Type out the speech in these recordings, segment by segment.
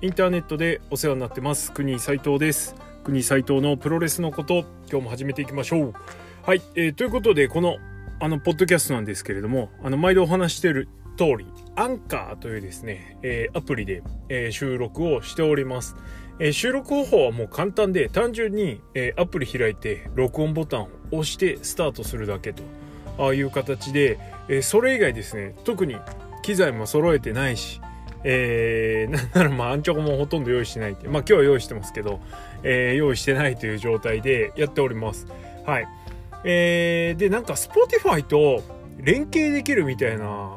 インターネットでお世話になってます。国斉藤です。国斉藤のプロレスのこと今日も始めていきましょう。はい、えー、ということでこのあのポッドキャストなんですけれどもあの毎度お話している通りアンカーというですね、えー、アプリで、えー、収録をしております。えー、収録方法はもう簡単で単純に、えー、アプリ開いて録音ボタンを押してスタートするだけとああいう形で、えー、それ以外ですね特に機材も揃えてないしえー、なんならまあアンチョコもほとんど用意してないってまあ今日は用意してますけど、えー、用意してないという状態でやっております。はい。えー、でなんか Spotify と連携できるみたいな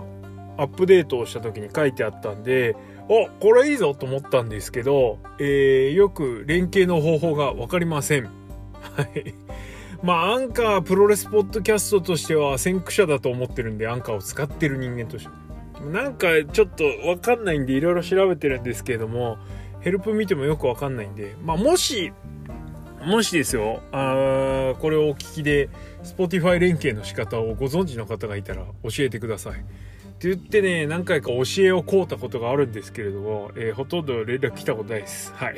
アップデートをした時に書いてあったんでおこれいいぞと思ったんですけど、えー、よく連携の方法が分かりません。はい。まあアンカープロレスポッドキャストとしては先駆者だと思ってるんでアンカーを使ってる人間として。なんかちょっとわかんないんでいろいろ調べてるんですけれども、ヘルプ見てもよくわかんないんで、まあもし、もしですよ、あこれをお聞きで、Spotify 連携の仕方をご存知の方がいたら教えてください。って言ってね、何回か教えを請うたことがあるんですけれども、えー、ほとんど連絡来たことないです。はい。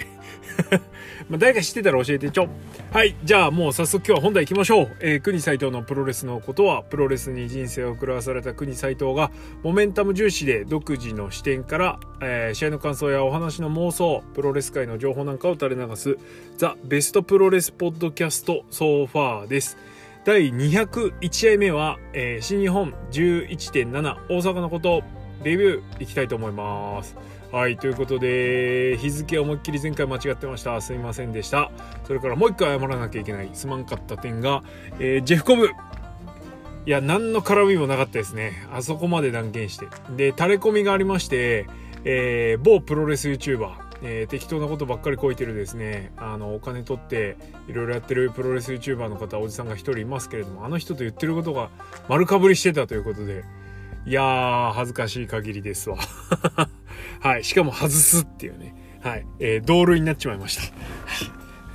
まあ、誰か知ってたら教えてちょ。はい。じゃあもう早速今日は本題行きましょう。えー、国斎藤のプロレスのことは、プロレスに人生を狂わされた国斎藤が、モメンタム重視で独自の視点から、えー、試合の感想やお話の妄想、プロレス界の情報なんかを垂れ流す、 the best プロレスポッドキャスト so far です。第201試合目は、えー、新日本11.7大阪のことレビューいきたいと思います。はい、ということで、日付思いっきり前回間違ってました。すいませんでした。それからもう一回謝らなきゃいけない、すまんかった点が、えー、ジェフコブ。いや、何の絡みもなかったですね。あそこまで断言して。で、垂れ込みがありまして、えー、某プロレス YouTuber、えー、適当なことばっかりこいてるですね。あのお金取っていろいろやってるプロレス YouTuber の方おじさんが一人いますけれどもあの人と言ってることが丸かぶりしてたということでいやー恥ずかしい限りですわ。はいしかも外すっていうね。はい、えー、同類になっちまいました。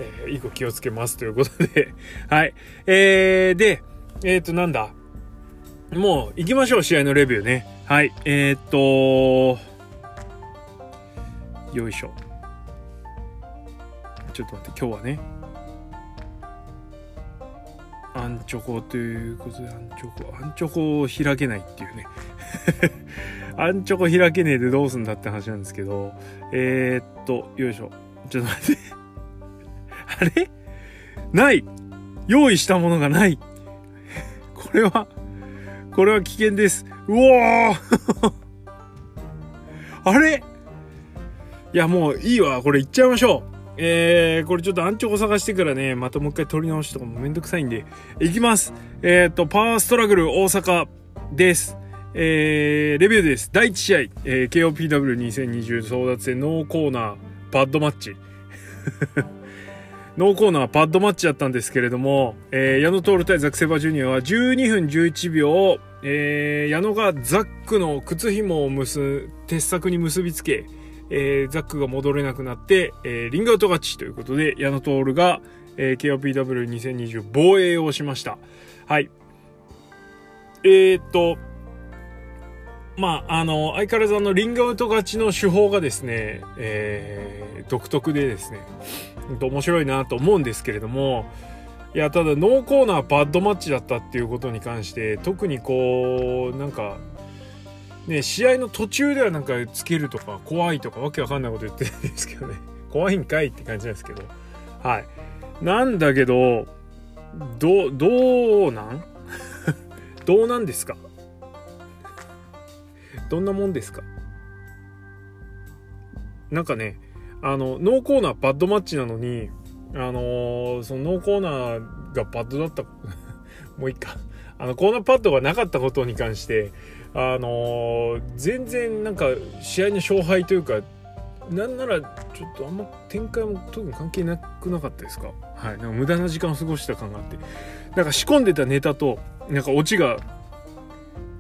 えー、いい子気をつけますということで。はいえー、でえっ、ー、となんだ。もう行きましょう試合のレビューね。はいえー、っとよいしょ。ちょっと待って今日はね。アンチョコということでアンチョコアンチョコを開けないっていうね。アンチョコ開けねえでどうすんだって話なんですけどえー、っとよいしょ。ちょっと待って。あれ？ない。用意したものがない。これはこれは危険です。うおー。あれ？いや、もういいわ。これいっちゃいましょう。えー、これちょっとアンチョコ探してからね、またもう一回撮り直しとかもめんどくさいんで、いきます。えっ、ー、と、パワーストラグル大阪です。えー、レビューです。第1試合、えー、KOPW2020 争奪戦ノーコーナーパッドマッチ。ノーコーナーパッドマッチだったんですけれども、えー、矢野通対ザック・セイバージュニアは12分11秒、えー、矢野がザックの靴紐を結、鉄柵に結びつけ、えー、ザックが戻れなくなって、えー、リングアウト勝ちということで、矢野通が、えー、KOPW2020 防衛をしました。はい。えー、っと、まあ、あの、相変わらずあの、リングアウト勝ちの手法がですね、えー、独特でですね、面白いなと思うんですけれども、いや、ただ、ノーコーナーバッドマッチだったっていうことに関して、特にこう、なんか、ね、試合の途中ではなんかつけるとか怖いとかわけわかんないこと言ってるんですけどね。怖いんかいって感じなんですけど。はい。なんだけど、ど、どうなん？どうなんですか？どんなもんですか？なんかね、あの、ノーコーナーパッドマッチなのに、あのー、そのノーコーナーがバッドだった もういいか。あの、コーナーパッドがなかったことに関して、あのー、全然なんか試合の勝敗というかなんならちょっとあんま展開も特に関係なくなかったですか？はいなんか無駄な時間を過ごした感があって。なんか仕込んでたネタとなんかオチが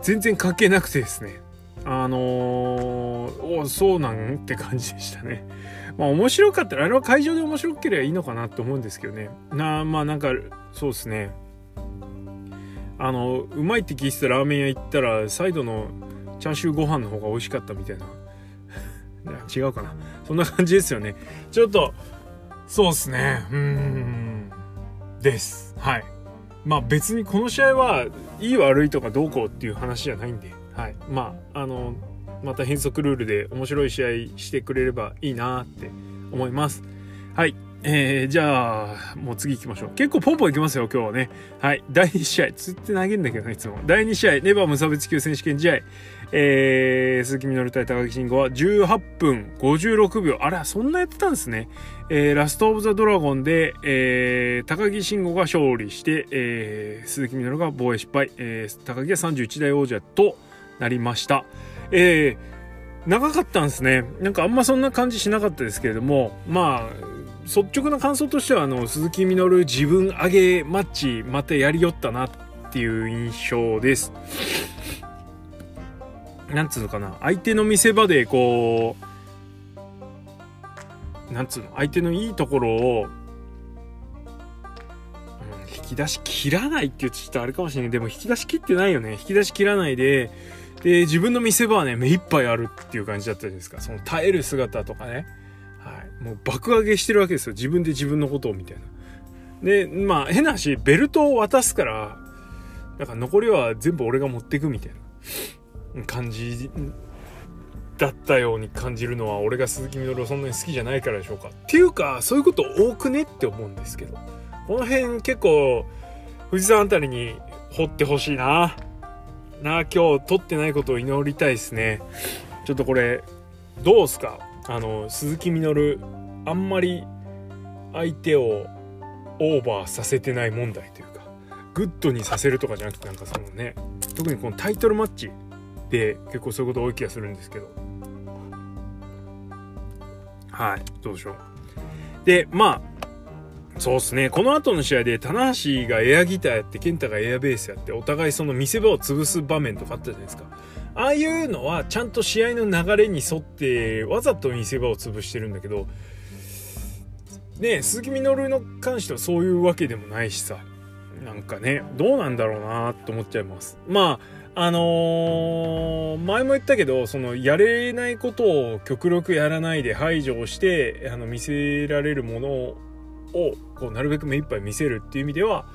全然関係なくてですね。あのー、おそうなんって感じでしたね。まあ面白かったらあれは会場で面白ければいいのかなって思うんですけどね。なまあなんかそうですね。あのうまいって聞いてたラーメン屋行ったらサイドのチャーシューご飯の方が美味しかったみたいな 違うかなそんな感じですよね。ちょっと、そうっすね。うん。です。はい。まあ別にこの試合はいい悪いとかどうこうっていう話じゃないんで、はい。まあ、あの、また変則ルールで面白い試合してくれればいいなって思います。はい。えー、じゃあ、もう次行きましょう。結構ポンポン行きますよ、今日はね。はい。第2試合。つって投げるんだけどね、いつも。第2試合、ネバー無差別級選手権試合。えー、鈴木みのる対高木慎吾は18分56秒。あら、そんなやってたんですね。えー、ラストオブザドラゴンで、えー、高木慎吾が勝利して、えー、鈴木みのるが防衛失敗。えー、高木は31代王者となりました。えー、長かったんですね。なんかあんまそんな感じしなかったですけれども、まあ、率直な感想としてはあの鈴木みのる自分上げマッチまたやりよったなっていう印象です。なんつうのかな。相手の見せ場でこうなんつうの。相手のいいところを、うん、引き出し切らないって言うとちょっとあれかもしれない。でも引き出し切ってないよね。引き出し切らないでで自分の見せ場はね目いっぱいあるっていう感じだったじゃないですか。その耐える姿とかね。もう爆上げしてるわけですよ。自分で自分のことをみたいな。で、まあ変な話、ベルトを渡すから、なんか残りは全部俺が持ってくみたいな感じだったように感じるのは俺が鈴木みのるをそんなに好きじゃないからでしょうか。っていうか、そういうこと多くねって思うんですけど。この辺結構、富士山あたりに掘ってほしいな。なあ、今日取ってないことを祈りたいですね。ちょっとこれ、どうすか？あの鈴木みのるあんまり相手をオーバーさせてない問題というかグッドにさせるとかじゃなくてなんかそのね特にこのタイトルマッチで結構そういうこと多い気がするんですけど。はいどうでしょう。でまあそうっすね。この後の試合で棚橋がエアギターやって KENTA がエアベースやってお互いその見せ場を潰す場面とかあったじゃないですか。ああいうのはちゃんと試合の流れに沿ってわざと見せ場を潰してるんだけどね鈴木みのるの関してはそういうわけでもないしさ。なんかねどうなんだろうなと思っちゃいます。まああのー、前も言ったけどそのやれないことを極力やらないで排除をしてあの見せられるものをこうなるべく目いっぱい見せるっていう意味では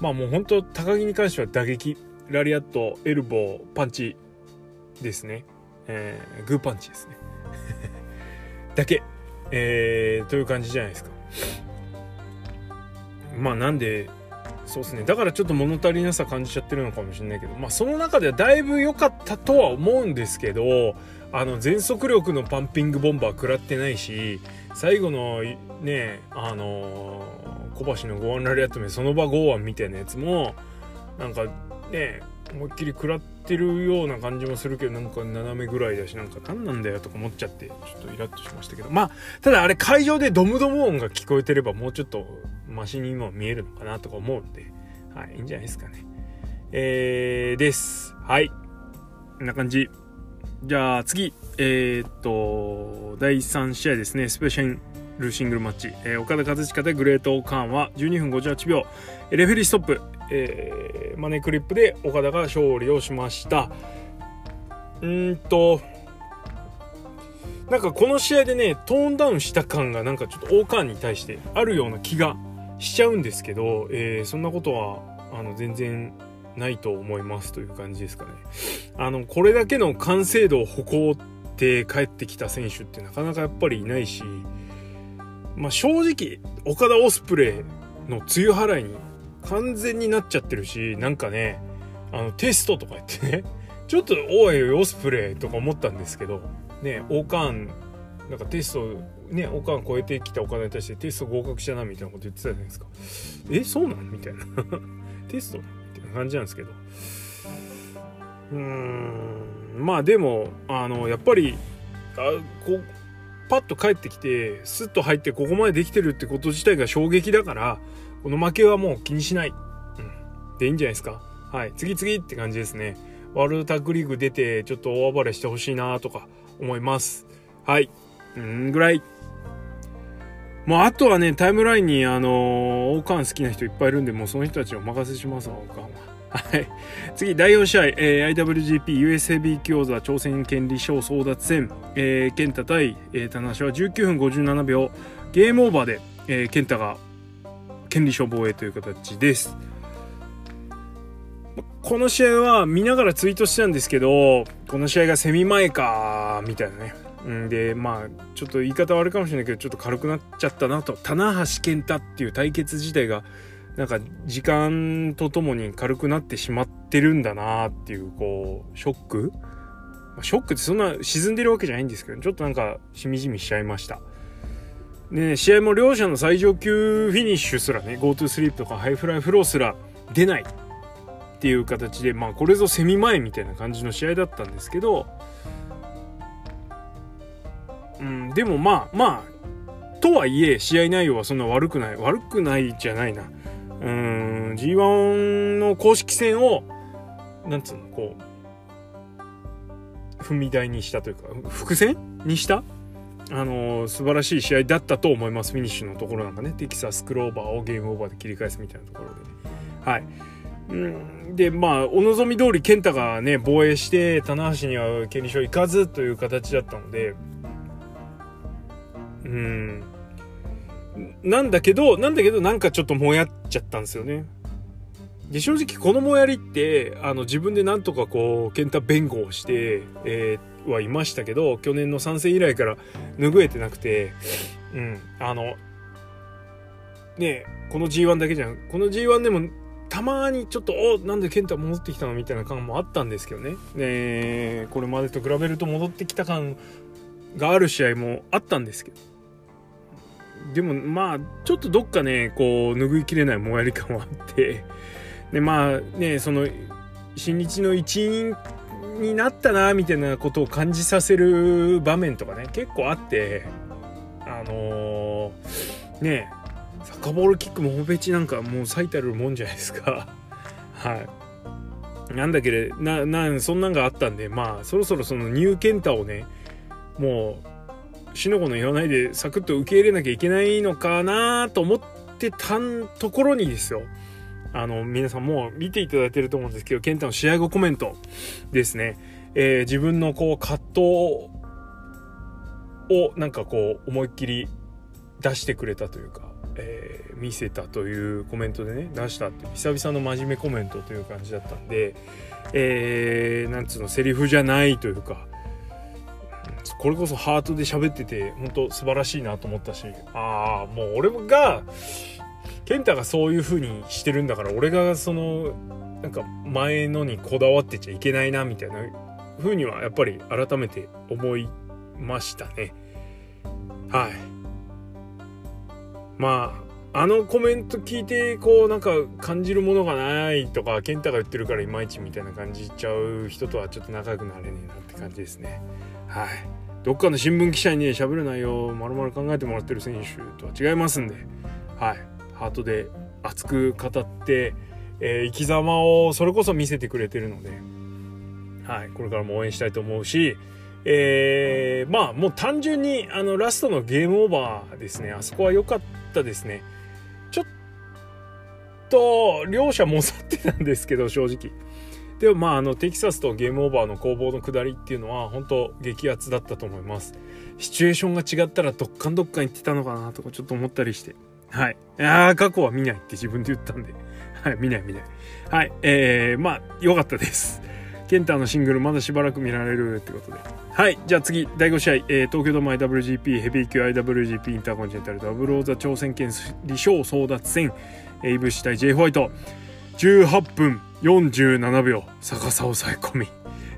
まあもう本当高木に関しては打撃ラリアットエルボーパンチですね。えー、グーパンチですね。だけ、えー、という感じじゃないですか。まあなんで、そうですね。だからちょっと物足りなさ感じちゃってるのかもしれないけど、まあその中ではだいぶ良かったとは思うんですけど、あの全速力のパンピングボンバー食らってないし、最後のね、あのー、小橋の5ンラリアット目その場5腕みたいなやつも、なんかね、思いっきり食らっててるような感じもするけどなんか斜めぐらいだしなんか何なんだよとか思っちゃってちょっとイラッとしましたけど。まあただあれ会場でドムドム音が聞こえてればもうちょっとマシにも見えるのかなとか思うんではいいいんじゃないですかね。えー、です。はい。こんな感じ。じゃあ次。えー、っと第3試合ですね。スペシャルシングルマッチ、えー、岡田和親対グレート・オカーンは12分58秒。レフェリーストップ。えー、マネークリップで岡田が勝利をしました。うんとなんかこの試合でねトーンダウンした感がなんかちょっと王冠に対してあるような気がしちゃうんですけど、えー、そんなことはあの全然ないと思いますという感じですかね。あのこれだけの完成度を誇って帰ってきた選手ってなかなかやっぱりいないし、まあ、正直岡田オスプレイの梅雨払いに完全になっちゃってるし、なんかね、あの、テストとか言ってね、ちょっと、おい、オスプレイとか思ったんですけど、ね、オーカン、なんかテスト、ね、オーカン超えてきたお金に対してテスト合格したな、みたいなこと言ってたじゃないですか。え、そうなん？みたいな。テスト？みたいな感じなんですけど。うーん、まあでも、あの、やっぱり、あこパッと帰ってきて、スッと入ってここまでできてるってこと自体が衝撃だから、この負けはもう気にしない。うん。でいいんじゃないですか。はい。次々って感じですね。ワールドタッグリーグ出て、ちょっと大暴れしてほしいなとか思います。はい。うんぐらい。もうあとはね、タイムラインにあのー、オーカン好きな人いっぱいいるんで、もうその人たちお任せしますわ、オーカンは。はい。次、第4試合、えー、IWGP USAB 強座挑戦権利賞争奪戦、えー、健太対、えー、田無は19分57秒、ゲームオーバーで、えー、健太が権利賞防衛という形です。この試合は見ながらツイートしたんですけど、この試合がセミ前か、みたいなね。んで、まあ、ちょっと言い方悪いかもしれないけど、ちょっと軽くなっちゃったなと。棚橋 KENTA っていう対決自体が、なんか時間とともに軽くなってしまってるんだなっていう、こう、ショック？ショックってそんな沈んでるわけじゃないんですけど、ちょっとなんかしみじみしちゃいました。ね、試合も両者の最上級フィニッシュすらね GoTo スリープとかハイフライフローすら出ないっていう形でまあこれぞセミ前みたいな感じの試合だったんですけど、うん、でもまあまあとはいえ試合内容はそんな悪くない悪くないじゃないなうん G1 の公式戦をなんつうのこう踏み台にしたというか伏線にした？あの、素晴らしい試合だったと思いますフィニッシュのところなんかね。テキサスクローバーをゲームオーバーで切り返すみたいなところで、はい。うんでまあお望み通り健太がね防衛して棚橋には権利書行かずという形だったのでうん。なんだけどなんだけどなんかちょっともやっちゃったんですよね。で正直このもやりってあの自分でなんとかこう健太弁護をして、えーはいましたけど去年の参戦以来から拭えてなくてうんあのねこの G1 だけじゃん。この G1 でもたまにちょっとおなんで健太戻ってきたのみたいな感もあったんですけどね。ねこれまでと比べると戻ってきた感がある試合もあったんですけど。でもまあちょっとどっかねこう拭いきれないもやり感はあって。でまあねその新日の一員になったなみたいなことを感じさせる場面とかね結構あって。あのー、ねサッカーボールキックもホペチなんかもう最たるもんじゃないですか。はい。なんだけどななそんなんがあったんでまあそろそろそのニューケンタをねもうしのこの言わないでサクッと受け入れなきゃいけないのかなと思ってたところにですよあの、皆さんもう見ていただいてると思うんですけど、健太の試合後コメントですね。えー、自分のこう葛藤をなんかこう思いっきり出してくれたというか、えー、見せたというコメントでね出したって久々の真面目コメントという感じだったんで、えー、なんつうのセリフじゃないというかこれこそハートで喋ってて本当素晴らしいなと思ったしああもう俺が健太がそういう風にしてるんだから俺がそのなんか前のにこだわってちゃいけないなみたいな風にはやっぱり改めて思いましたね。はい。まああのコメント聞いてこうなんか感じるものがないとか健太が言ってるからいまいちみたいな感じちゃう人とはちょっと仲良くなれねえなって感じですね。はい。どっかの新聞記者にね喋る内容をまるまる考えてもらってる選手とは違いますんではい。ハートで熱く語って、えー、生き様をそれこそ見せてくれてるので、はい、これからも応援したいと思うし、えー、まあもう単純にあのラストのゲームオーバーですね。あそこは良かったですね。ちょっと両者もさってたんですけど正直。でもまああのテキサスとゲームオーバーの攻防の下りっていうのは本当激アツだったと思いますシチュエーションが違ったらどっかんどっかん行ってたのかなとかちょっと思ったりしてはい。ああ、過去は見ないって自分で言ったんで。はい、見ない見ない。はい。えー、まあ、良かったです。ケンタのシングルまだしばらく見られるってことで。はい。じゃあ次、第5試合、えー、東京ドーム IWGP ヘビー級 IWGP インターコンチネンタルダブルオーザ挑戦権利賞争奪戦、えー、イブシ対 J ホワイト。18分47秒、逆さ抑え込み。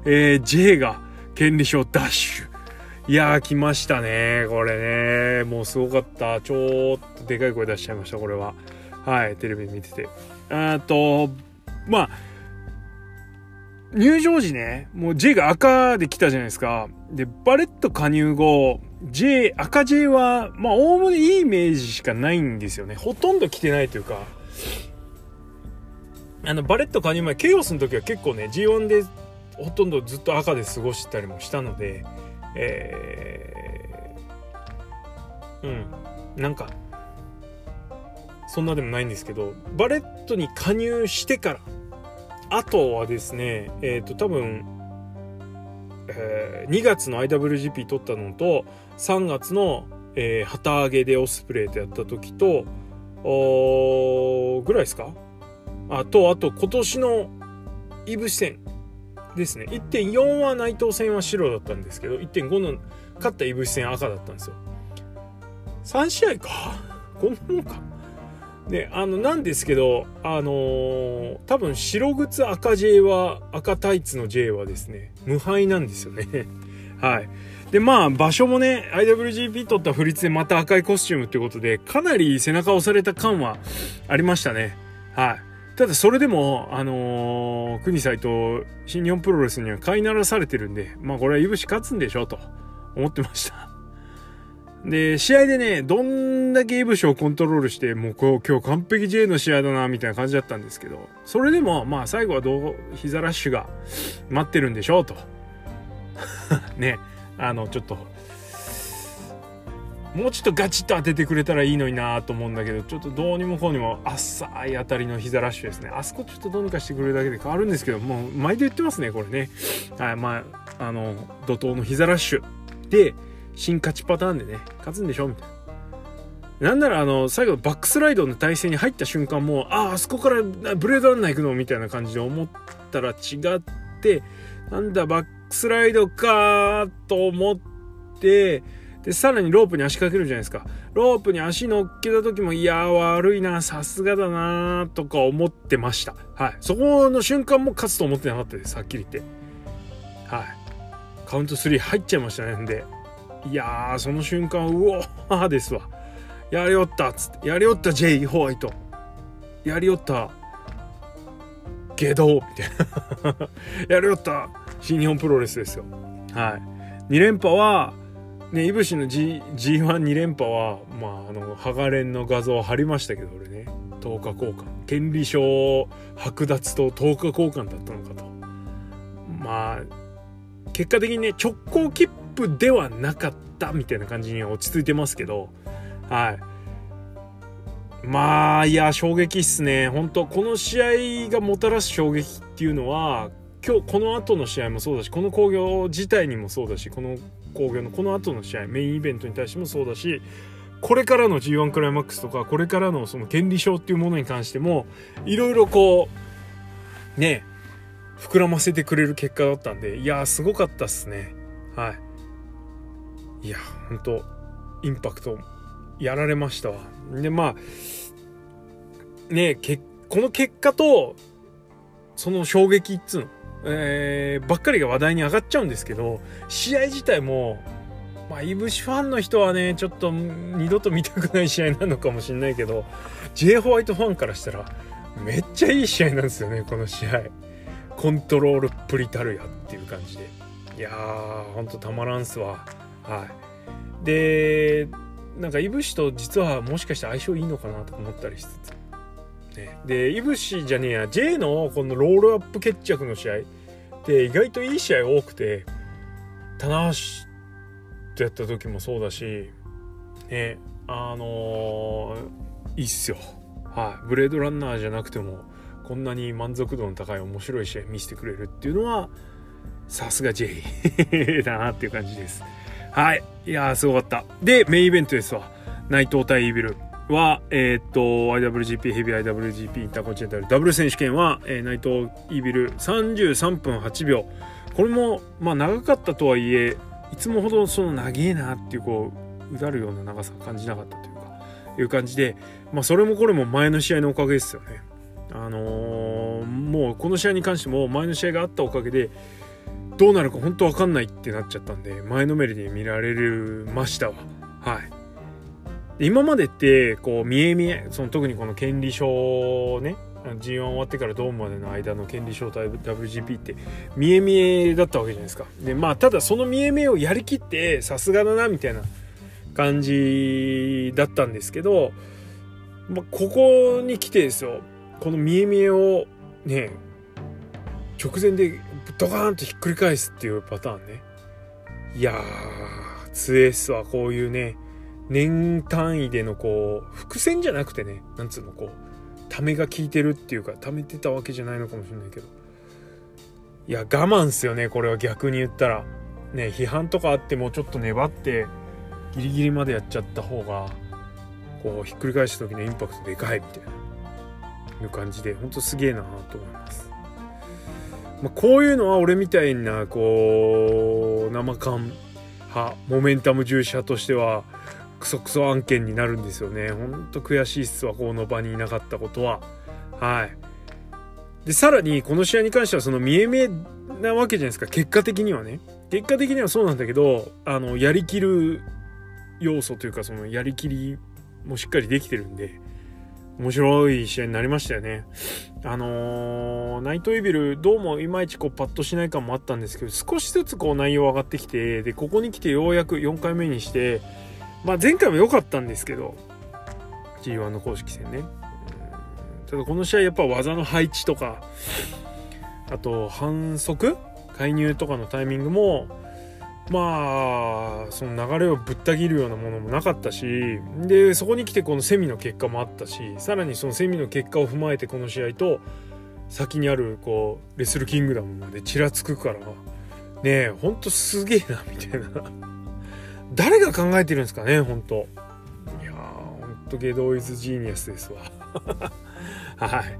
えー、J が権利賞ダッシュ。いやー、来ましたね。これね。もうすごかった。ちょっとでかい声出しちゃいました、これは。はい、テレビ見てて。あと、まあ、入場時ね、もう J が赤で来たじゃないですか。で、バレット加入後、J、赤 J は、まあ、おおむねいいイメージしかないんですよね。ほとんど来てないというか、あの、バレット加入前、ケイオスの時は結構ね、G1 でほとんどずっと赤で過ごしたりもしたので、えー、うん。なんかそんなでもないんですけどバレットに加入してから後はですねえっ、ー、と多分、えー、2月の IWGP 取ったのと3月の、えー、旗揚げでオスプレイとやった時とぐらいですかあとあと今年のイブ戦ですね。1.4は内藤戦は白だったんですけど1.5の勝ったイブ戦赤だったんですよ。3試合か？こんなもんか。であのなんですけどあのー、多分白靴赤 J は赤タイツの J はですね無敗なんですよね。はい。でまあ場所もね IWGP 取った振り付でまた赤いコスチュームってことでかなり背中押された感はありましたね。はい。ただそれでも、あのー、国斎と新日本プロレスには飼いならされてるんで、まあこれはいぶし勝つんでしょと思ってました。で、試合でね、どんだけイブシをコントロールして、もうこう今日完璧 J の試合だな、みたいな感じだったんですけど、それでも、まあ最後はどう、膝ラッシュが待ってるんでしょうと。ね、あの、ちょっと、もうちょっとガチッと当ててくれたらいいのになと思うんだけどちょっとどうにもこうにも浅い当たりの膝ラッシュですね。あそこちょっとどうにかしてくれるだけで変わるんですけどもう毎度言ってますねこれね。はいまああの怒涛の膝ラッシュで新勝ちパターンでね勝つんでしょみたいな。なんならあの最後バックスライドの体勢に入った瞬間もあああそこからブレードランナー行くのみたいな感じで思ったら違ってなんだバックスライドかと思ってで、さらにロープに足掛けるじゃないですか。ロープに足乗っけた時も、いやー悪いな、さすがだな、とか思ってました。はい。そこの瞬間も勝つと思ってなかったです。はっきり言って。はい。カウント3入っちゃいましたね。んで。いやー、その瞬間、うおーですわ。やりおったっつって。やりおった J ホワイト。やりおったゲドみたいな やりおった新日本プロレスですよ。はい。2連覇は、ね、いぶしの、G、G12 連覇は、まあ、あの、ハガレンの画像を貼りましたけど、俺ね、10日交換。権利書剥奪と10日交換だったのかと。まあ、結果的にね、直行切符ではなかったみたいな感じには落ち着いてますけど、はい。まあ、いや、衝撃っすね。本当この試合がもたらす衝撃っていうのは、今日この後の試合もそうだしこの興行自体にもそうだしこの興行のこの後の試合メインイベントに対してもそうだしこれからの G1 クライマックスとかこれからのその権利証っていうものに関してもいろいろこうね膨らませてくれる結果だったんでいやすごかったっすね。はい。いやほんとインパクトやられましたわ。でまあねけこの結果とその衝撃っつうのえー、ばっかりが話題に上がっちゃうんですけど試合自体もまあ、イブシファンの人はね、ちょっと二度と見たくない試合なのかもしれないけど、J ホワイトファンからしたら、めっちゃいい試合なんですよね、この試合。コントロールプリタルやっていう感じで。いやー、ほんとたまらんすわ。はい。で、なんかイブシと実はもしかして相性いいのかなと思ったりしつつ。ね、でいぶしじゃねえや J のこのロールアップ決着の試合って意外といい試合多くて棚橋とやった時もそうだしねあのー、いいっすよ。はい。ブレードランナーじゃなくてもこんなに満足度の高い面白い試合見せてくれるっていうのはさすが J だなっていう感じです。はい。いやーすごかった。でメインイベントですわ。内藤対イービル。は、えっ、と、IWGP ヘビー IWGP インターコンチネンタルダブル選手権は、えー、内藤イービル33分8秒。これも、まあ長かったとはいえ、いつもほどその長えなっていう、こう、うだるような長さ感じなかったというか、いう感じで、まあそれもこれも前の試合のおかげですよね。あのー、もうこの試合に関しても前の試合があったおかげで、どうなるか本当わかんないってなっちゃったんで、前のめりで見られましたわ。はい。今までってこう見え見えその特にこの権利書ね G1 終わってからドームまでの間の権利書 WGP って見え見えだったわけじゃないですか。でまあただその見え見えをやりきってさすがだなみたいな感じだったんですけど、まあ、ここに来てですよ。この見え見えをね直前でドカーンとひっくり返すっていうパターンね。いやー強えっすわこういうね年単位でのこう、伏線じゃなくてね、なんつうのこう、ためが効いてるっていうかためてたわけじゃないのかもしれないけど。いや我慢っすよねこれは逆に言ったら。ね批判とかあってもちょっと粘ってギリギリまでやっちゃった方がこうひっくり返した時のインパクトでかいみたいないう感じでほんとすげえなと思います、まあ、こういうのは俺みたいなこう生感派モメンタム重視派としてはクソクソ案件になるんですよね。ほんと悔しいっすわこの場にいなかったことは。はい。でさらにこの試合に関してはその見え見えなわけじゃないですか。結果的にはね。結果的にはそうなんだけどあのやりきる要素というかそのやりきりもしっかりできてるんで面白い試合になりましたよね。あのー、ナイトイビルどうもいまいちこうパッとしない感もあったんですけど少しずつこう内容上がってきてでここに来てようやく4回目にしてまあ前回も良かったんですけど G1 の公式戦ね。ただこの試合やっぱ技の配置とかあと反則介入とかのタイミングもまあその流れをぶった切るようなものもなかったしでそこに来てこのセミの結果もあったしさらにそのセミの結果を踏まえてこの試合と先にあるこうレスルキングダムまでちらつくからねえほんとすげえなみたいな誰が考えてるんですかねほんといやほんとゲドイズジーニアスですわ。はい。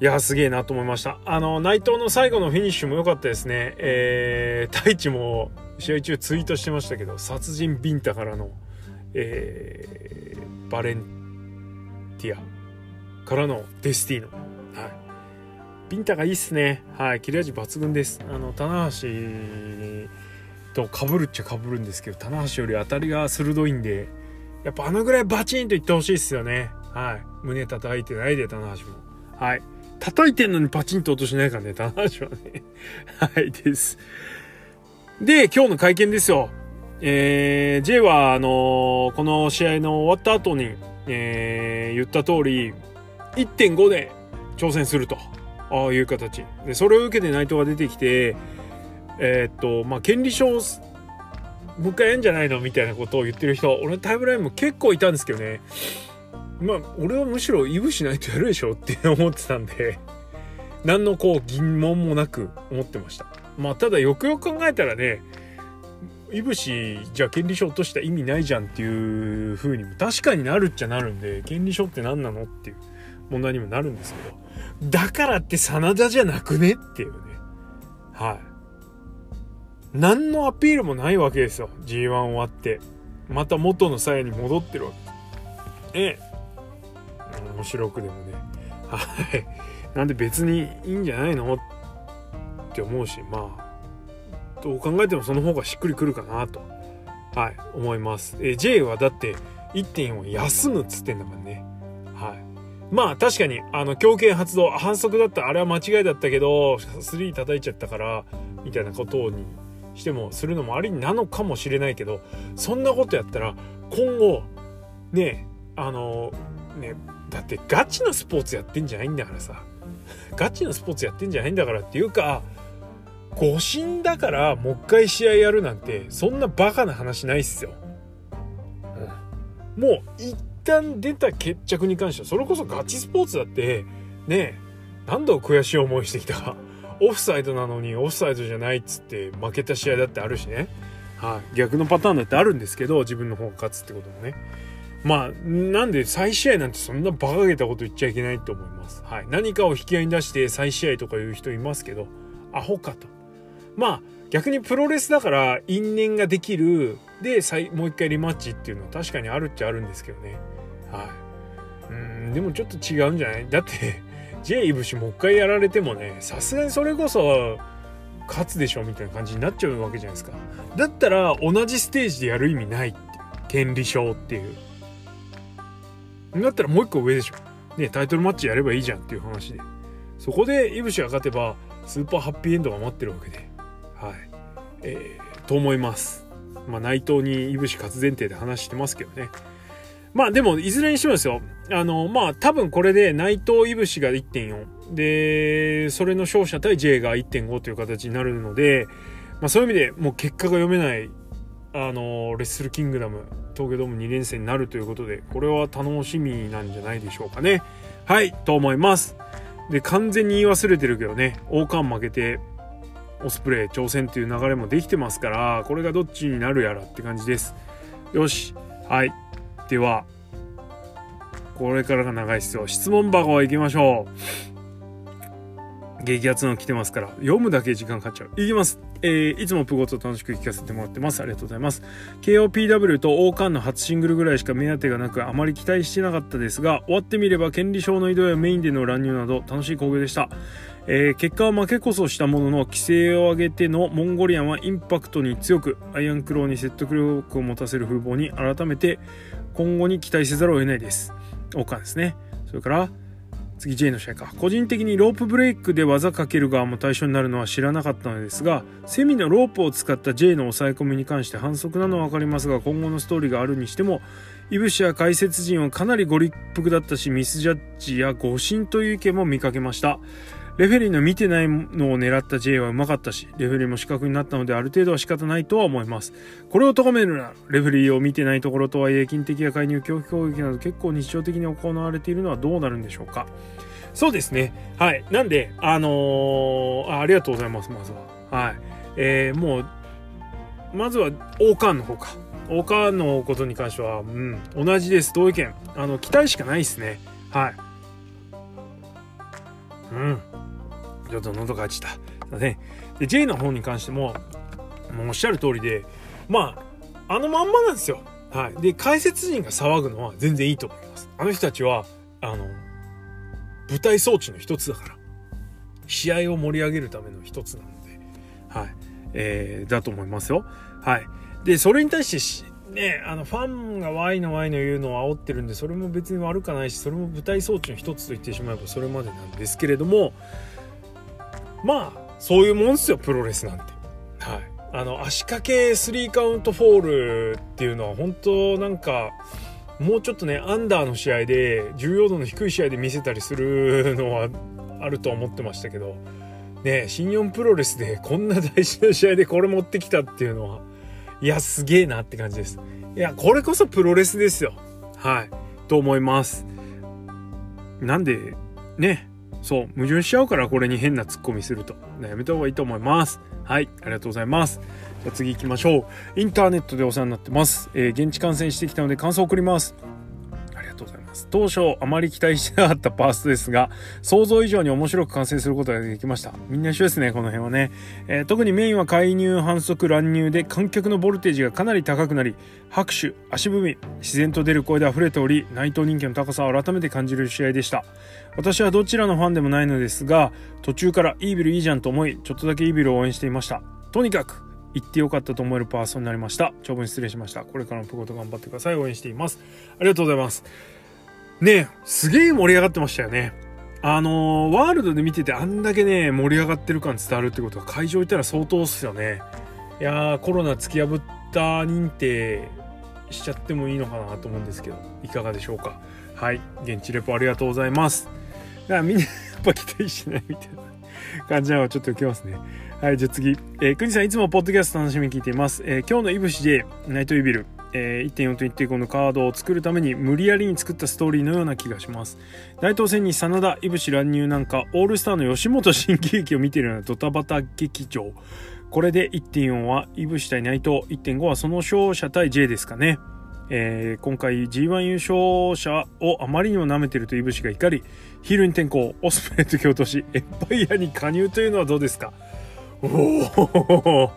いやすげえなと思いました。あの内藤の最後のフィニッシュも良かったですね。えー、太一も試合中ツイートしてましたけど殺人ビンタからのえー、バレンティアからのデスティーノ。はい。ビンタがいいっすね。はい切れ味抜群です。あの棚橋とかぶるっちゃかぶるんですけど棚橋より当たりが鋭いんでやっぱあのぐらいバチンといってほしいっすよねはい胸叩いてないで棚橋もはい叩いてんのにパチンと落としないからね、棚橋はね。はい、です。で、今日の会見ですよ。えー、J は、あのー、この試合の終わった後に、えー、言った通り、1.5で挑戦すると。ああいう形。で、それを受けて内藤が出てきて、えー、っと、まあ、権利書もう一回やるんじゃないのみたいなことを言ってる人、俺のタイムラインも結構いたんですけどね。まあ俺はむしろイブしないとやるでしょって思ってたんで 何のこう疑問もなく思ってました。まあただよくよく考えたらねいぶしじゃあ権利書落とした意味ないじゃんっていう風にも確かになるっちゃなるんで権利書って何なのっていう問題にもなるんですけどだからって真田じゃなくねっていうね。はい。何のアピールもないわけですよ。G1 終わって。また元の鞘に戻ってるわけ。ええ。面白くでもね。はい。なんで別にいいんじゃないの？って思うしまあどう考えてもその方がしっくりくるかなと。はい。思います。え J はだって1.4休むっつってんだからね。はい。まあ確かにあの強肩発動反則だったあれは間違いだったけど3叩いちゃったからみたいなことにしてもするのもありなのかもしれないけどそんなことやったら今後ねあのねだってガチのスポーツやってんじゃないんだからさ。ガチのスポーツやってんじゃないんだからっていうか誤審だからもう一回試合やるなんてそんなバカな話ないっすよ、うん、もう一旦出た決着に関してはそれこそガチスポーツだってね何度悔しい思いしてきたか。オフサイドなのにオフサイドじゃないっつって負けた試合だってあるしねはい、逆のパターンだってあるんですけど自分の方が勝つってこともねまあ、なんで再試合なんてそんな馬鹿げたこと言っちゃいけないと思います。はい。何かを引き合いに出して再試合とか言う人いますけど、アホかと。まあ、逆にプロレスだから因縁ができる、で、もう一回リマッチっていうのは確かにあるっちゃあるんですけどね。はい。うん、でもちょっと違うんじゃない？だって、J イブシもう一回やられてもね、さすがにそれこそ、勝つでしょみたいな感じになっちゃうわけじゃないですか。だったら同じステージでやる意味ないって。権利証っていう。だったらもう一個上でしょ。ね、タイトルマッチやればいいじゃんっていう話で。そこで、いぶしが勝てば、スーパーハッピーエンドが待ってるわけで。はい。えー、と思います。まあ、内藤にいぶし勝つ前提で話してますけどね。まあでも、いずれにしてもですよ。あの、まあ多分これで内藤いぶしが1.4。で、それの勝者対 J が1.5という形になるので、まあそういう意味でもう結果が読めないあのレッスルキングダム東京ドーム2連戦になるということでこれは楽しみなんじゃないでしょうかねはい、と思います。で、完全に言い忘れてるけどね、王冠負けて、オスプレイ挑戦っていう流れもできてますから、これがどっちになるやらって感じです。よし。はい。では、これからが長いですよ。質問箱行きましょう。激アツの来てますから、読むだけ時間かかっちゃう。いきます。えー、いつもプゴと楽しく聞かせてもらってます。ありがとうございます。KOPW と王冠の初シングルぐらいしか目当てがなく、あまり期待してなかったですが、終わってみれば権利書の移動やメインでの乱入など楽しい工業でした。えー、結果は負けこそしたものの規制を上げてのモンゴリアンはインパクトに強くアイアンクローに説得力を持たせる風貌に改めて今後に期待せざるを得ないです。王冠ですね。それから次 J の試合か。個人的にロープブレイクで技かける側も対象になるのは知らなかったのですがセミのロープを使った J の抑え込みに関して反則なのは分かりますが今後のストーリーがあるにしてもイブシや解説陣はかなりご立腹だったしミスジャッジや誤審という意見も見かけました。レフェリーの見てないのを狙った J はうまかったし、レフェリーも死角になったのである程度は仕方ないとは思います。これを咎めるなら、レフェリーを見てないところとはいえ、金的や介入、狂気攻撃など結構日常的に行われているのはどうなるんでしょうか。そうですね。はい。なんで、あのー、あありがとうございます、まずは。はい。えー、もう、まずは、王冠の方か。王冠のことに関しては、うん、同じです。同意見。あの、期待しかないですね。はい。うん。ちょっと喉がちた。ね。で、J の方に関しても、もうおっしゃる通りで、まあ、あのまんまなんですよ。はい。で、解説陣が騒ぐのは全然いいと思います。あの人たちは、あの、舞台装置の一つだから。試合を盛り上げるための一つなので、はい。えー、だと思いますよ。はい。で、それに対してね、あの、ファンがワイのワイの言うのを煽ってるんで、それも別に悪くないし、それも舞台装置の一つと言ってしまえばそれまでなんですけれども、まあ、そういうもんですよ、プロレスなんて。はい。あの、足掛け3カウントフォールっていうのは本当なんか、もうちょっとね、アンダーの試合で、重要度の低い試合で見せたりするのはあると思ってましたけど、ね、新日本プロレスでこんな大事な試合でこれ持ってきたっていうのは、いや、すげえなって感じです。いや、これこそプロレスですよ。はい。と思います？なんで、ね、そう、矛盾しちゃうからこれに変なツッコミすると。やめた方がいいと思います。はい、ありがとうございます。じゃあ次行きましょう。インターネットでお世話になってます。えー、現地観戦してきたので感想を送ります。ありがとうございます。当初あまり期待してなかったパーストですが、想像以上に面白く観戦することができました。みんな一緒ですね、この辺はね。えー、特にメインは介入、反則、乱入で観客のボルテージがかなり高くなり、拍手、足踏み、自然と出る声で溢れており、内藤人気の高さを改めて感じる試合でした。私はどちらのファンでもないのですが、途中からイービルいいじゃんと思い、ちょっとだけイービルを応援していました。とにかく、行ってよかったと思えるパーソンになりました。長文失礼しました。これからのプゴと頑張ってください。応援しています。ありがとうございます。ねえ、すげえ盛り上がってましたよね。あのー、ワールドで見ててあんだけね、盛り上がってる感伝わるってことは会場いたら相当っすよね。いやー、コロナ突き破った認定しちゃってもいいのかなと思うんですけど、いかがでしょうか。はい。現地レポありがとうございます。からみんなやっぱ期待しないみたいな感じなのはちょっと受けますね。はい、じゃあ次。えー、くにさんいつもポッドキャスト楽しみに聞いています。えー、今日のいぶしで、ナイトイビル、えー、1.4と1.5のカードを作るために無理やりに作ったストーリーのような気がします。大東戦に真田、いぶし乱入なんか、オールスターの吉本新喜劇を見ているようなドタバタ劇場。これで1.4はいぶし対内藤、1.5はその勝者対 J ですかね。えー、今回 G1 優勝者をあまりにも舐めてるといぶしが怒り、ヒルに転向、オスプレイと京都し、エンパイアに加入というのはどうですか？おお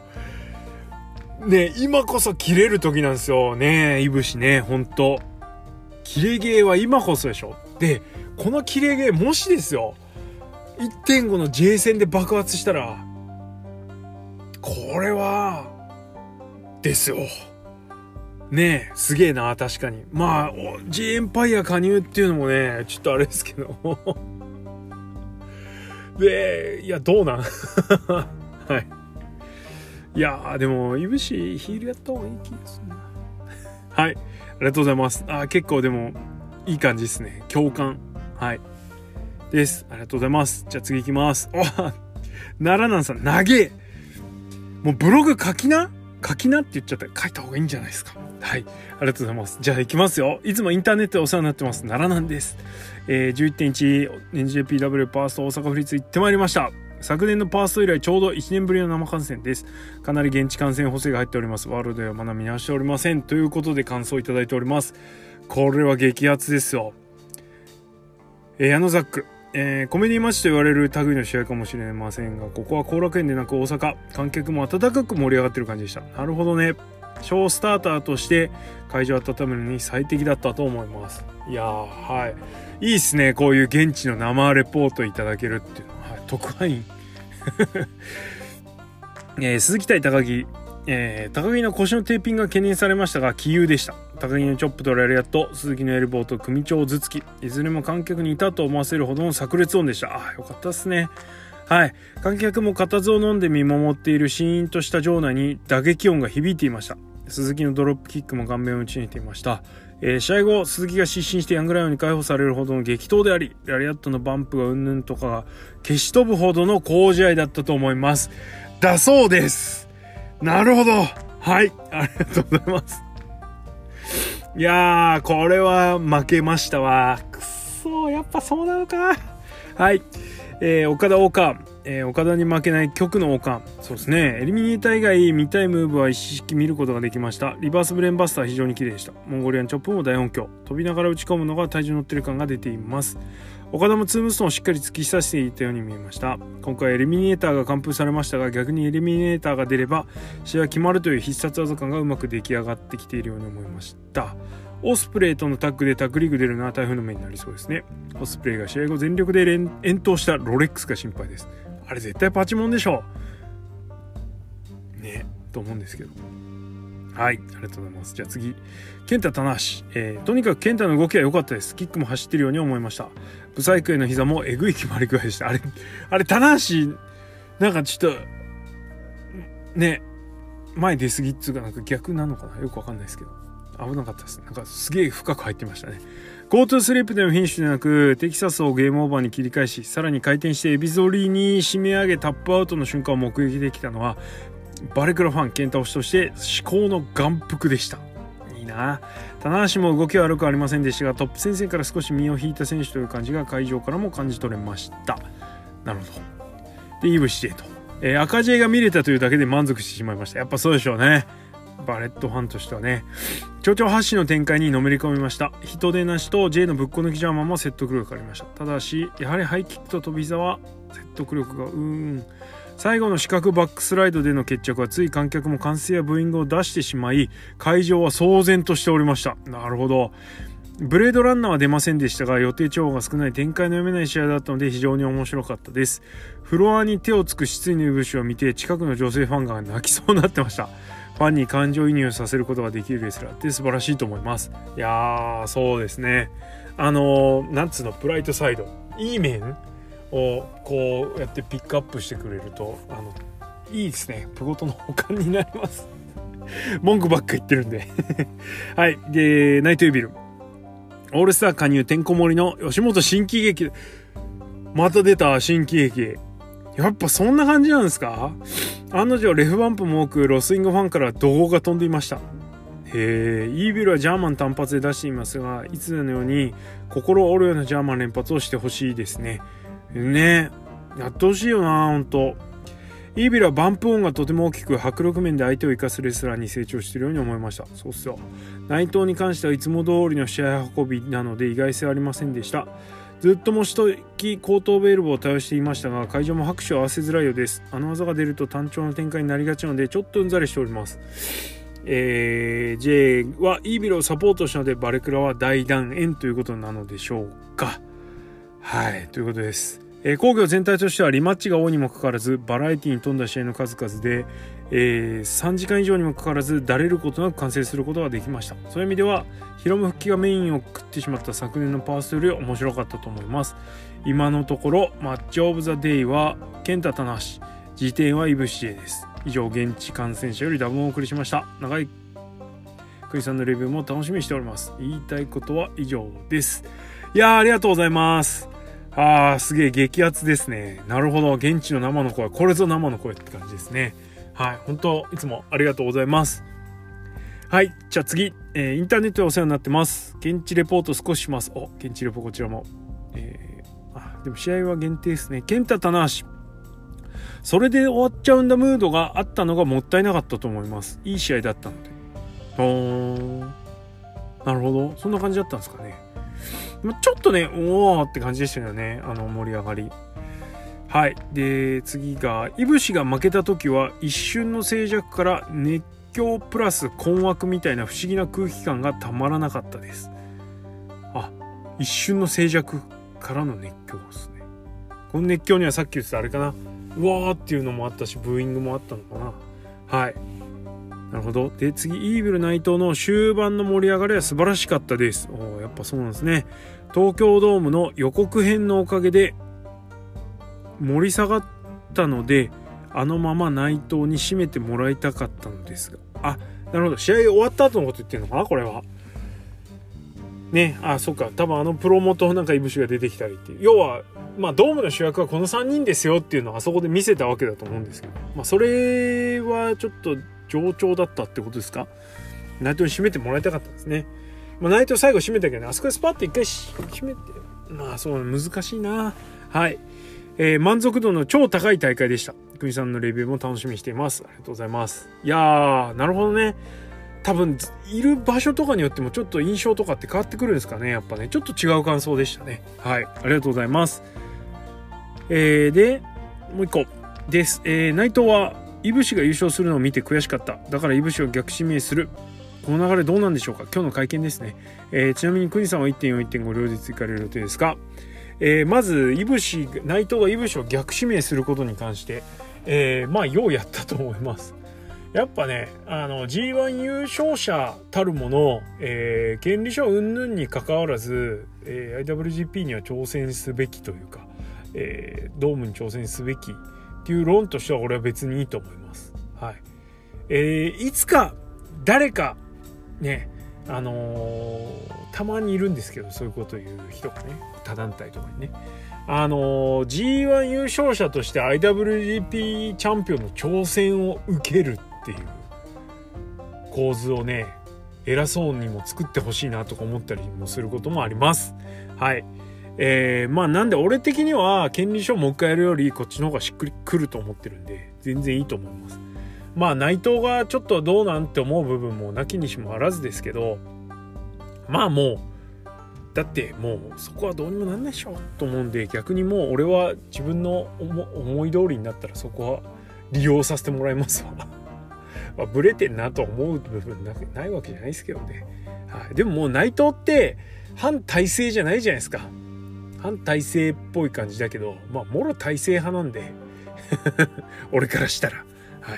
ね今こそ切れる時なんですよ。ねいぶしね、ほんと。切れゲーは今こそでしょ？で、この切れゲーもしですよ、1.5の J 戦で爆発したら、これは、ですよ。ねえ、すげえな、確かに。まあ、G エンパイア加入っていうのもね、ちょっとあれですけど。で、いや、どうなん？はい。いや、でも、いぶし、ヒールやった方がいい気がするな。はい。ありがとうございます。あ結構でも、いい感じですね。共感。はい。です。ありがとうございます。じゃあ次行きます。お奈良南さん、長えもうブログ書きな？書きなって言っちゃったら書いた方がいいんじゃないですか。はい。ありがとうございます。じゃあ行きますよ。いつもインターネットでお世話になってます。奈良なんです。えー、11.1 NJPW パースト大阪府立行ってまいりました。昨年のパースト以来ちょうど1年ぶりの生観戦です。かなり現地観戦補正が入っております。ワールドではまだ見直しておりません。ということで感想いただいております。これは激アツですよ。えー、矢野ザック。えー、コメディマッチと言われる類の試合かもしれませんが、ここは後楽園でなく大阪、観客も温かく盛り上がってる感じでした。なるほどね。ショースターターとして会場を温めるのに最適だったと思います。いやはい。いいっすね。こういう現地の生レポートいただけるっていうのは。はい、特派員。えー、鈴木対高木。えー、高木の腰のテーピングが懸念されましたが、気有でした。高木のチョップとラリアット、鈴木のエルボーと組長頭突き。いずれも観客にいたと思わせるほどの炸裂音でした。あ、よかったっすね。はい。観客も固唾を飲んで見守っているシーンとした場内に打撃音が響いていました。鈴木のドロップキックも顔面を打ち抜いていました。えー、試合後、鈴木が失神してヤングライオンに解放されるほどの激闘であり、ラリアットのバンプがうんぬんとか消し飛ぶほどの好試合だったと思います。だそうです。なるほど。はい。ありがとうございます。いやー、これは負けましたわ。くっそやっぱそうなのか。はい。えー、岡田岡、えー、岡田に負けない曲の岡。そうですね。エリミネーター以外見たいムーブは一式見ることができました。リバースブレーンバスター非常に綺麗でした。モンゴリアンチョップも大音響。飛びながら打ち込むのが体重乗ってる感が出ています。岡田もツームストンをしっかり突き刺していたように見えました今回エリミネーターが完封されましたが逆にエリミネーターが出れば試合決まるという必殺技感がうまく出来上がってきているように思いましたオスプレイとのタッグでタッグリーグ出るのは台風の目になりそうですね。オスプレイが試合後全力で遠投したロレックスが心配です。あれ絶対パチモンでしょうねと思うんですけど。はい、ありがとうございます。じゃあ次。健太棚橋。えー、とにかく健太の動きは良かったです。キックも走ってるように思いました。ブサイクへの膝もえぐい決まり具合でした。あれ、あれ、棚橋、なんかちょっと、ね、前出過ぎっつうかなんか逆なのかな？よくわかんないですけど。危なかったです。なんかすげえ深く入ってましたね。GoTo スリープでのフィニッシュでなく、テキサスをゲームオーバーに切り返し、さらに回転してエビゾリに締め上げタップアウトの瞬間を目撃できたのは、バレクラファン、ケンタ推しとして至高の眼福でした。な棚橋も動きは悪くありませんでしたが、トップ戦線から少し身を引いた選手という感じが会場からも感じ取れました。なるほど。で、イブシテと。えー、赤 J が見れたというだけで満足してしまいました。やっぱそうでしょうね。バレットファンとしてはね蝶々発信の展開にのめり込みました人手なしと J のぶっこ抜きジャーマンも説得力がありましたただしやはりハイキックと飛び膝は説得力がうーん最後の四角バックスライドでの決着はつい観客も歓声やブーイングを出してしまい会場は騒然としておりましたなるほどブレードランナーは出ませんでしたが予定調和が少ない展開の読めない試合だったので非常に面白かったですフロアに手をつく失意のいぶしを見て近くの女性ファンが泣きそうになってましたファンに感情移入させることができるレスラーって素晴らしいと思います。いやー、そうですね。あのー、なんつうの、ブライトサイド。いい面をこうやってピックアップしてくれると、あの、いいですね。プゴトの保管になります。文句ばっか言ってるんで はい。で、ナイトイビル。オールスター加入てんこ盛りの吉本新喜劇。また出た新喜劇。やっぱそんな感じなんですか？案の定レフバンプも多くロスイングファンから怒号が飛んでいましたえ、イービルはジャーマン単発で出していますがいつのように心折るようなジャーマン連発をしてほしいですねね。やってほしいよなほんと。イービルはバンプ音がとても大きく迫力面で相手を生かすレスラーに成長しているように思いました。そうっすよ。内藤に関してはいつも通りの試合運びなので意外性ありませんでした。ずっと模試的後頭部エルボを対応していましたが会場も拍手を合わせづらいようです。あの技が出ると単調な展開になりがちなのでちょっとうんざりしております。えー、J はイービルをサポートしたのでバレクラは大断円ということなのでしょうか。はいということです。えー、工業全体としてはリマッチが多いにもかかわらずバラエティに富んだ試合の数々で、えー、3時間以上にもかかわらずだれることなく完成することができました。そういう意味ではヒロム復帰がメインを食ってしまった昨年のパースより面白かったと思います。今のところマッチオブザデイは健太棚橋時点はイブシエです。以上現地感染者よりダブをお送りしました。長いクリさんのレビューも楽しみにしております。言いたいことは以上です。いやありがとうございます。ああ、すげえ激アツですね。なるほど。現地の生の声。これぞ生の声って感じですね。はい。本当いつもありがとうございます。はい。じゃあ次、えー、インターネットでお世話になってます。現地レポート少しします。お現地レポこちらも。えー、あでも試合は限定ですね。健太棚橋それで終わっちゃうんだムードがあったのがもったいなかったと思います。いい試合だったので。おー。なるほど。そんな感じだったんですかね。ちょっとねおおって感じでしたよねあの盛り上がり。はい。で次がいぶしが負けた時は一瞬の静寂から熱狂プラス困惑みたいな不思議な空気感がたまらなかったです。あ一瞬の静寂からの熱狂ですね。この熱狂にはさっき言ってたあれかな。うわーっていうのもあったしブーイングもあったのかな。はい。なるほど。で次イービル内藤の終盤の盛り上がりは素晴らしかったです。おやっぱそうなんですね。東京ドームの予告編のおかげで盛り下がったのであのまま内藤に締めてもらいたかったのですが。あなるほど。試合終わった後のこと言ってるのかなこれは。ねあそっか。多分あのプロモとなんかいぶしが出てきたりっていう。要はまあドームの主役はこの3人ですよっていうのをあそこで見せたわけだと思うんですけど。まあそれはちょっと上調だったってことですか？内藤に締めてもらいたかったですね、まあ、内藤最後締めたけどねあそこでスパッと一回締めてまあそう難しいなはいえー、満足度の超高い大会でした。国さんのレビューも楽しみにしています。ありがとうございます。いやー、なるほどね。多分、いる場所とかによってもちょっと印象とかって変わってくるんですかね。やっぱね、ちょっと違う感想でしたね。はい。ありがとうございます。えー、で、もう一個です。えー、内藤は、いぶしが優勝するのを見て悔しかった。だからいぶしを逆指名する。この流れどうなんでしょうか？今日の会見ですね。えー、ちなみに国さんは1.4、1.5両日行かれる予定ですかえー、まずいぶし内藤がいぶしを逆指名することに関して、えー、まあようやったと思います。やっぱねあの G1 優勝者たるもの、えー、権利書云々にかかわらず、えー、IWGP には挑戦すべきというか、えー、ドームに挑戦すべきっていう論としては俺は別にいいと思います。はい。えー、いつか誰かねあのー、たまにいるんですけどそういうこと言う人がね他団体とかにね。あの G1 優勝者として IWGP チャンピオンの挑戦を受けるっていう構図をね偉そうにも作ってほしいなとか思ったりもすることもあります。はい。えー、まあなんで俺的には権利書もう一回やるよりこっちの方がしっくりくると思ってるんで全然いいと思いますまあ内藤がちょっとどうなんて思う部分もなきにしもあらずですけどまあもうだってもうそこはどうにもなんないでしょと思うんで逆にもう俺は自分の思い通りになったらそこは利用させてもらいますわ。まあ、ブレてんなと思う部分なないわけじゃないですけどね。はい、でももう内藤って反体制じゃないじゃないですか。反体制っぽい感じだけど、まあ、もろ体制派なんで 俺からしたら。は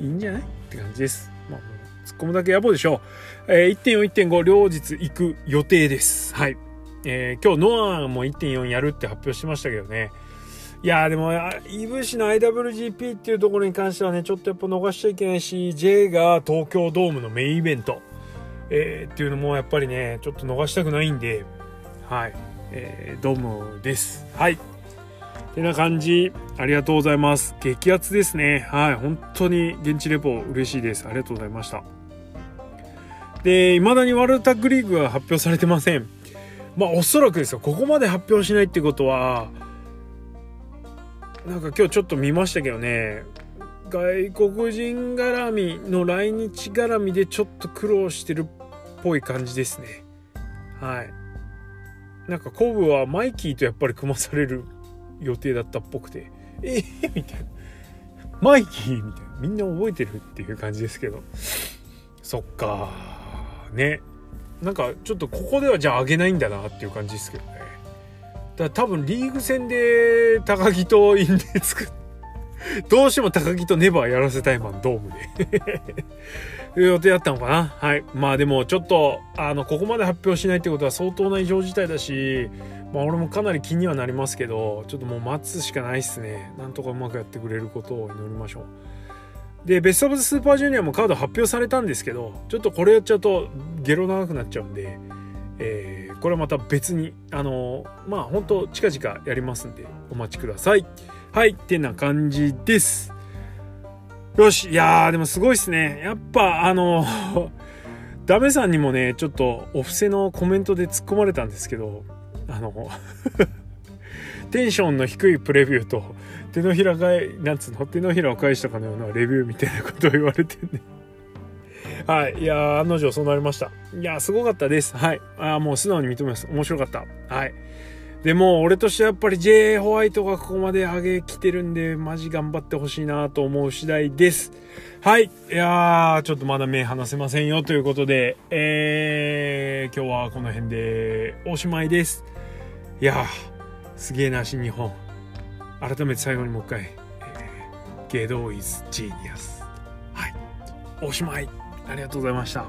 い。いいんじゃないって感じです。まあ、突っ込むだけ野暮でしょう。えー、1.4、1.5両日行く予定です。はい。えー、今日ノアも1.4やるって発表しましたけどね。いやでも、イブシの IWGP っていうところに関してはね、ちょっとやっぱ逃しちゃいけないし、J が東京ドームのメインイベント、えー、っていうのもやっぱりね、ちょっと逃したくないんで、はい、えー、ドムです。はい。てな感じ、ありがとうございます。激アツですね。はい、本当に現地レポ嬉しいです。ありがとうございました。で、未だにワールドタッグリーグは発表されてません。まあ、おそらくですよ。ここまで発表しないってことは、なんか今日ちょっと見ましたけどね、外国人絡みの来日絡みでちょっと苦労してるっぽい感じですね。はい。なんかコブはマイキーとやっぱり組まされる予定だったっぽくて、えー、みたいな。マイキーみたいな。みんな覚えてるっていう感じですけど。そっかねなんかちょっとここではじゃあ上げないんだなっていう感じですけどねだから多分リーグ戦で高木とインデつくどうしても高木とネバーやらせたいマンドームで予定だったのかな？はい。まあでもちょっとあのここまで発表しないってことは相当な異常事態だしまあ俺もかなり気にはなりますけどちょっともう待つしかないっすね。なんとかうまくやってくれることを祈りましょう。でベスト・オブ・スーパージュニアもカード発表されたんですけどちょっとこれやっちゃうとゲロ長くなっちゃうんで、えー、これはまた別にあのまあ本当近々やりますんでお待ちください。はい。ってな感じです。よし、いやー、でもすごいっすね。やっぱ、あの、ダメさんにもね、ちょっとお布施のコメントで突っ込まれたんですけど、あの、テンションの低いプレビューと、手のひら返、なんつうの、手のひらを返したかのようなレビューみたいなことを言われてね。はい。いやー、案の定そうなりました。いやー、すごかったです。はい。あもう素直に認めます。面白かった。はい。でも、俺としてはやっぱり J. ホワイトがここまで上げきてるんで、マジ頑張ってほしいなと思う次第です。はい。いやー、ちょっとまだ目離せませんよということで、えー、今日はこの辺でおしまいです。いや、すげえな、新日本。改めて最後にもう一回、えー、ゲド is genius。はい。おしまい。ありがとうございました。